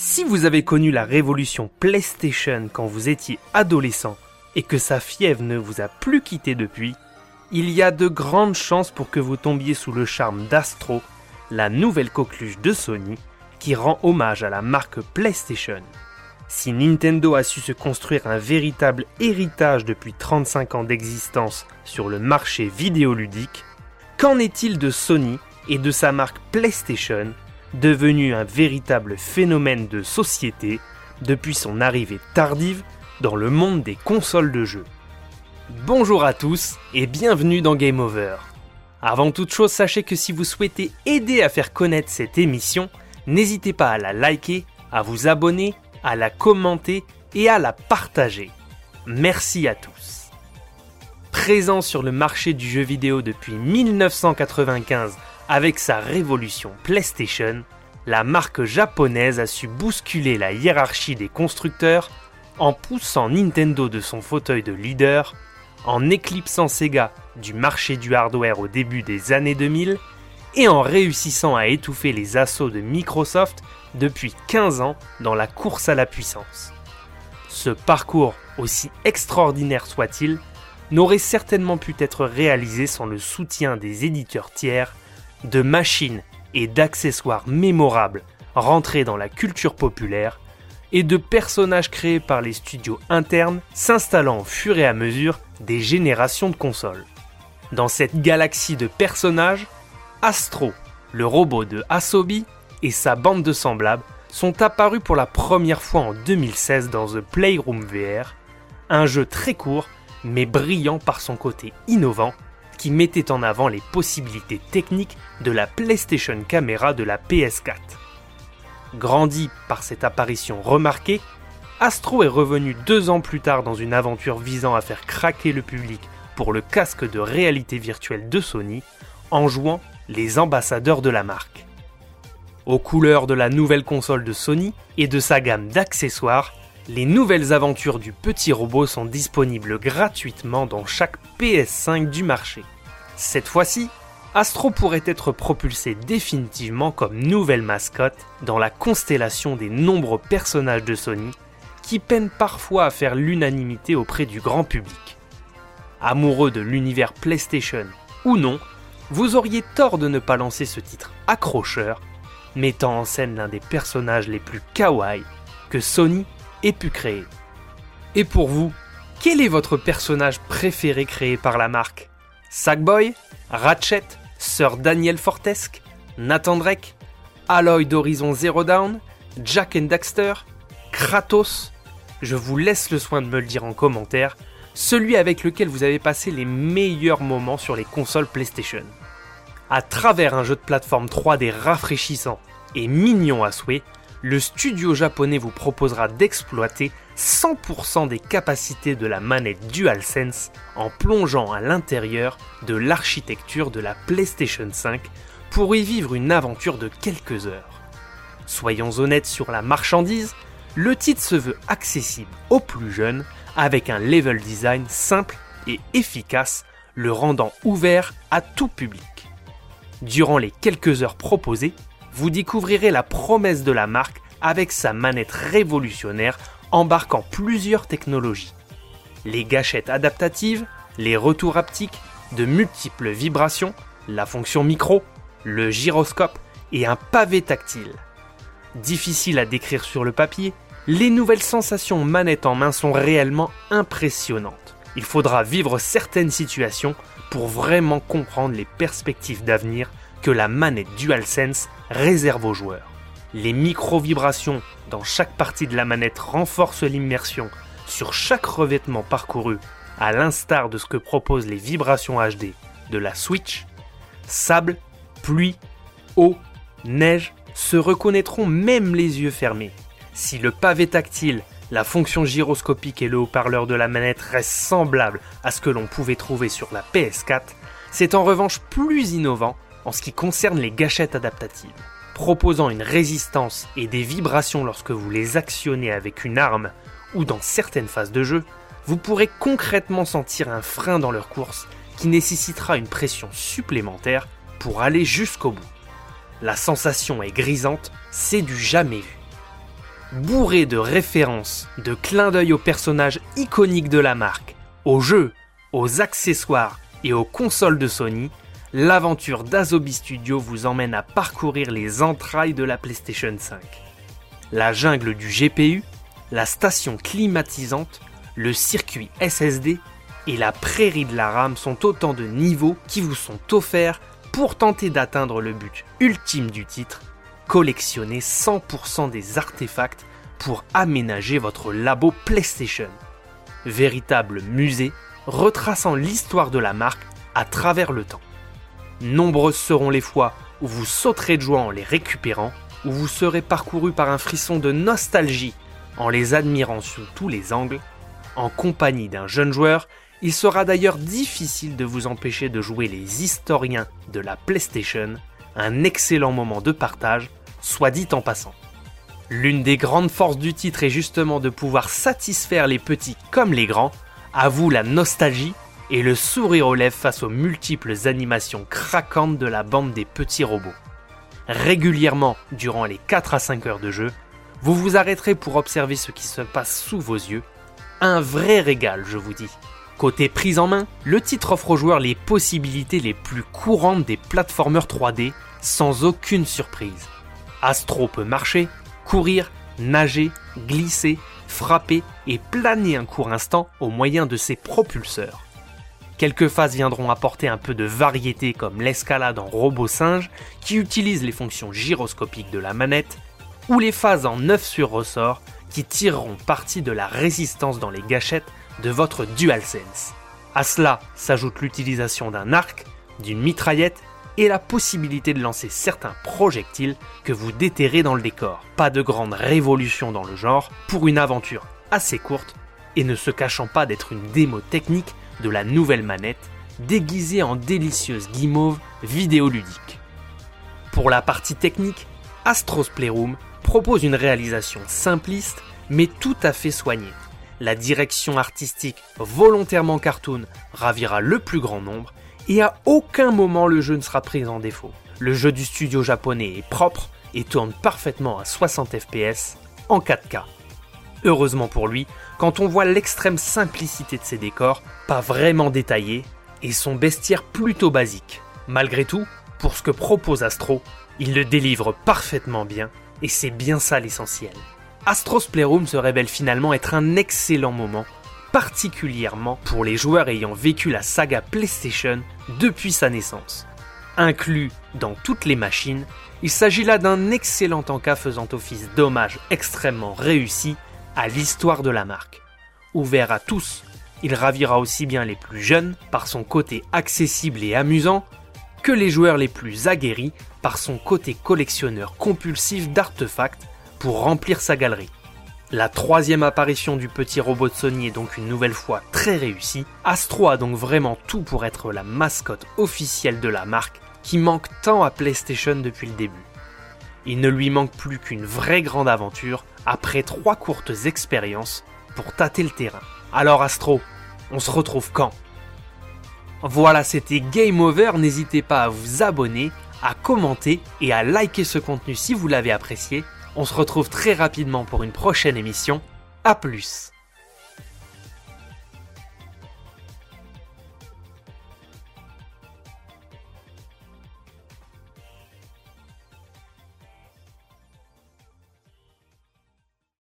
Si vous avez connu la révolution PlayStation quand vous étiez adolescent et que sa fièvre ne vous a plus quitté depuis, il y a de grandes chances pour que vous tombiez sous le charme d'Astro, la nouvelle coqueluche de Sony qui rend hommage à la marque PlayStation. Si Nintendo a su se construire un véritable héritage depuis 35 ans d'existence sur le marché vidéoludique, qu'en est-il de Sony et de sa marque PlayStation, devenue un véritable phénomène de société depuis son arrivée tardive dans le monde des consoles de jeux Bonjour à tous et bienvenue dans Game Over. Avant toute chose, sachez que si vous souhaitez aider à faire connaître cette émission, n'hésitez pas à la liker, à vous abonner, à la commenter et à la partager. Merci à tous. Présent sur le marché du jeu vidéo depuis 1995 avec sa révolution PlayStation, la marque japonaise a su bousculer la hiérarchie des constructeurs en poussant Nintendo de son fauteuil de leader, en éclipsant Sega du marché du hardware au début des années 2000 et en réussissant à étouffer les assauts de Microsoft depuis 15 ans dans la course à la puissance. Ce parcours, aussi extraordinaire soit-il, n'aurait certainement pu être réalisé sans le soutien des éditeurs tiers, de machines et d'accessoires mémorables rentrés dans la culture populaire, et de personnages créés par les studios internes s'installant au fur et à mesure des générations de consoles. Dans cette galaxie de personnages, Astro, le robot de Asobi, et sa bande de semblables sont apparus pour la première fois en 2016 dans The Playroom VR, un jeu très court mais brillant par son côté innovant qui mettait en avant les possibilités techniques de la PlayStation Camera de la PS4. Grandi par cette apparition remarquée, Astro est revenu deux ans plus tard dans une aventure visant à faire craquer le public pour le casque de réalité virtuelle de Sony en jouant les ambassadeurs de la marque. Aux couleurs de la nouvelle console de Sony et de sa gamme d'accessoires, les nouvelles aventures du petit robot sont disponibles gratuitement dans chaque PS5 du marché. Cette fois-ci, Astro pourrait être propulsé définitivement comme nouvelle mascotte dans la constellation des nombreux personnages de Sony qui peinent parfois à faire l'unanimité auprès du grand public. Amoureux de l'univers PlayStation ou non, vous auriez tort de ne pas lancer ce titre accrocheur mettant en scène l'un des personnages les plus kawaii que Sony pu créer. Et pour vous, quel est votre personnage préféré créé par la marque? Sackboy Ratchet Sir Daniel Fortesque Nathan Drake Aloy d'Horizon Zero Dawn Jack and Daxter Kratos? Je vous laisse le soin de me le dire en commentaire, celui avec lequel vous avez passé les meilleurs moments sur les consoles PlayStation. À travers un jeu de plateforme 3D rafraîchissant et mignon à souhait, le studio japonais vous proposera d'exploiter 100% des capacités de la manette DualSense en plongeant à l'intérieur de l'architecture de la PlayStation 5 pour y vivre une aventure de quelques heures. Soyons honnêtes sur la marchandise, le titre se veut accessible aux plus jeunes avec un level design simple et efficace, le rendant ouvert à tout public. Durant les quelques heures proposées, vous découvrirez la promesse de la marque avec sa manette révolutionnaire embarquant plusieurs technologies. Les gâchettes adaptatives, les retours haptiques, de multiples vibrations, la fonction micro, le gyroscope et un pavé tactile. Difficile à décrire sur le papier, les nouvelles sensations manette en main sont réellement impressionnantes. Il faudra vivre certaines situations pour vraiment comprendre les perspectives d'avenir que la manette DualSense réserve aux joueurs. Les micro-vibrations dans chaque partie de la manette renforcent l'immersion sur chaque revêtement parcouru, à l'instar de ce que proposent les vibrations HD de la Switch. Sable, pluie, eau, neige se reconnaîtront même les yeux fermés. Si le pavé tactile la fonction gyroscopique et le haut-parleur de la manette restent semblables à ce que l'on pouvait trouver sur la PS4, c'est en revanche plus innovant en ce qui concerne les gâchettes adaptatives. Proposant une résistance et des vibrations lorsque vous les actionnez avec une arme ou dans certaines phases de jeu, vous pourrez concrètement sentir un frein dans leur course qui nécessitera une pression supplémentaire pour aller jusqu'au bout. La sensation est grisante, c'est du jamais vu. bourré de références, de clins d'œil aux personnages iconiques de la marque, aux jeux, aux accessoires et aux consoles de Sony, l'aventure d'Asobi Studio vous emmène à parcourir les entrailles de la PlayStation 5. La jungle du GPU, la station climatisante, le circuit SSD et la prairie de la RAM sont autant de niveaux qui vous sont offerts pour tenter d'atteindre le but ultime du titre, collectionner 100% des artefacts pour aménager votre labo PlayStation. Véritable musée retraçant l'histoire de la marque à travers le temps. Nombreuses seront les fois où vous sauterez de joie en les récupérant, où vous serez parcouru par un frisson de nostalgie en les admirant sous tous les angles. En compagnie d'un jeune joueur, il sera d'ailleurs difficile de vous empêcher de jouer les historiens de la PlayStation, un excellent moment de partage, soit dit en passant. L'une des grandes forces du titre est justement de pouvoir satisfaire les petits comme les grands, à vous la nostalgie et le sourire aux lèvres face aux multiples animations craquantes de la bande des petits robots. Régulièrement, durant les 4 à 5 heures de jeu, vous vous arrêterez pour observer ce qui se passe sous vos yeux. Un vrai régal, je vous dis. Côté prise en main, le titre offre aux joueurs les possibilités les plus courantes des platformers 3D sans aucune surprise. Astro peut marcher, courir, nager, glisser, frapper et planer un court instant au moyen de ses propulseurs. Quelques phases viendront apporter un peu de variété comme l'escalade en robot singe qui utilise les fonctions gyroscopiques de la manette, ou les phases en 9 sur ressort qui tireront parti de la résistance dans les gâchettes de votre DualSense. À cela s'ajoute l'utilisation d'un arc, d'une mitraillette et la possibilité de lancer certains projectiles que vous déterrez dans le décor. Pas de grande révolution dans le genre pour une aventure assez courte et ne se cachant pas d'être une démo technique de la nouvelle manette, déguisée en délicieuse guimauve vidéoludique. Pour la partie technique, Astros Playroom propose une réalisation simpliste mais tout à fait soignée. La direction artistique volontairement cartoon ravira le plus grand nombre et à aucun moment le jeu ne sera pris en défaut. Le jeu du studio japonais est propre et tourne parfaitement à 60 fps en 4K. Heureusement pour lui, quand on voit l'extrême simplicité de ses décors, pas vraiment détaillés, et son bestiaire plutôt basique. Malgré tout, pour ce que propose Astro, il le délivre parfaitement bien, et c'est bien ça l'essentiel. Astro's Playroom se révèle finalement être un excellent moment, particulièrement pour les joueurs ayant vécu la saga PlayStation depuis sa naissance. Inclus dans toutes les machines, il s'agit là d'un excellent encas faisant office d'hommage extrêmement réussi l'histoire de la marque. Ouvert à tous, il ravira aussi bien les plus jeunes par son côté accessible et amusant que les joueurs les plus aguerris par son côté collectionneur compulsif d'artefacts pour remplir sa galerie. La troisième apparition du petit robot de Sony est donc une nouvelle fois très réussie. Astro a donc vraiment tout pour être la mascotte officielle de la marque qui manque tant à PlayStation depuis le début. Il ne lui manque plus qu'une vraie grande aventure après trois courtes expériences pour tâter le terrain. Alors Astro, on se retrouve quand? Voilà, c'était Game Over, n'hésitez pas à vous abonner, à commenter et à liker ce contenu si vous l'avez apprécié. On se retrouve très rapidement pour une prochaine émission. A plus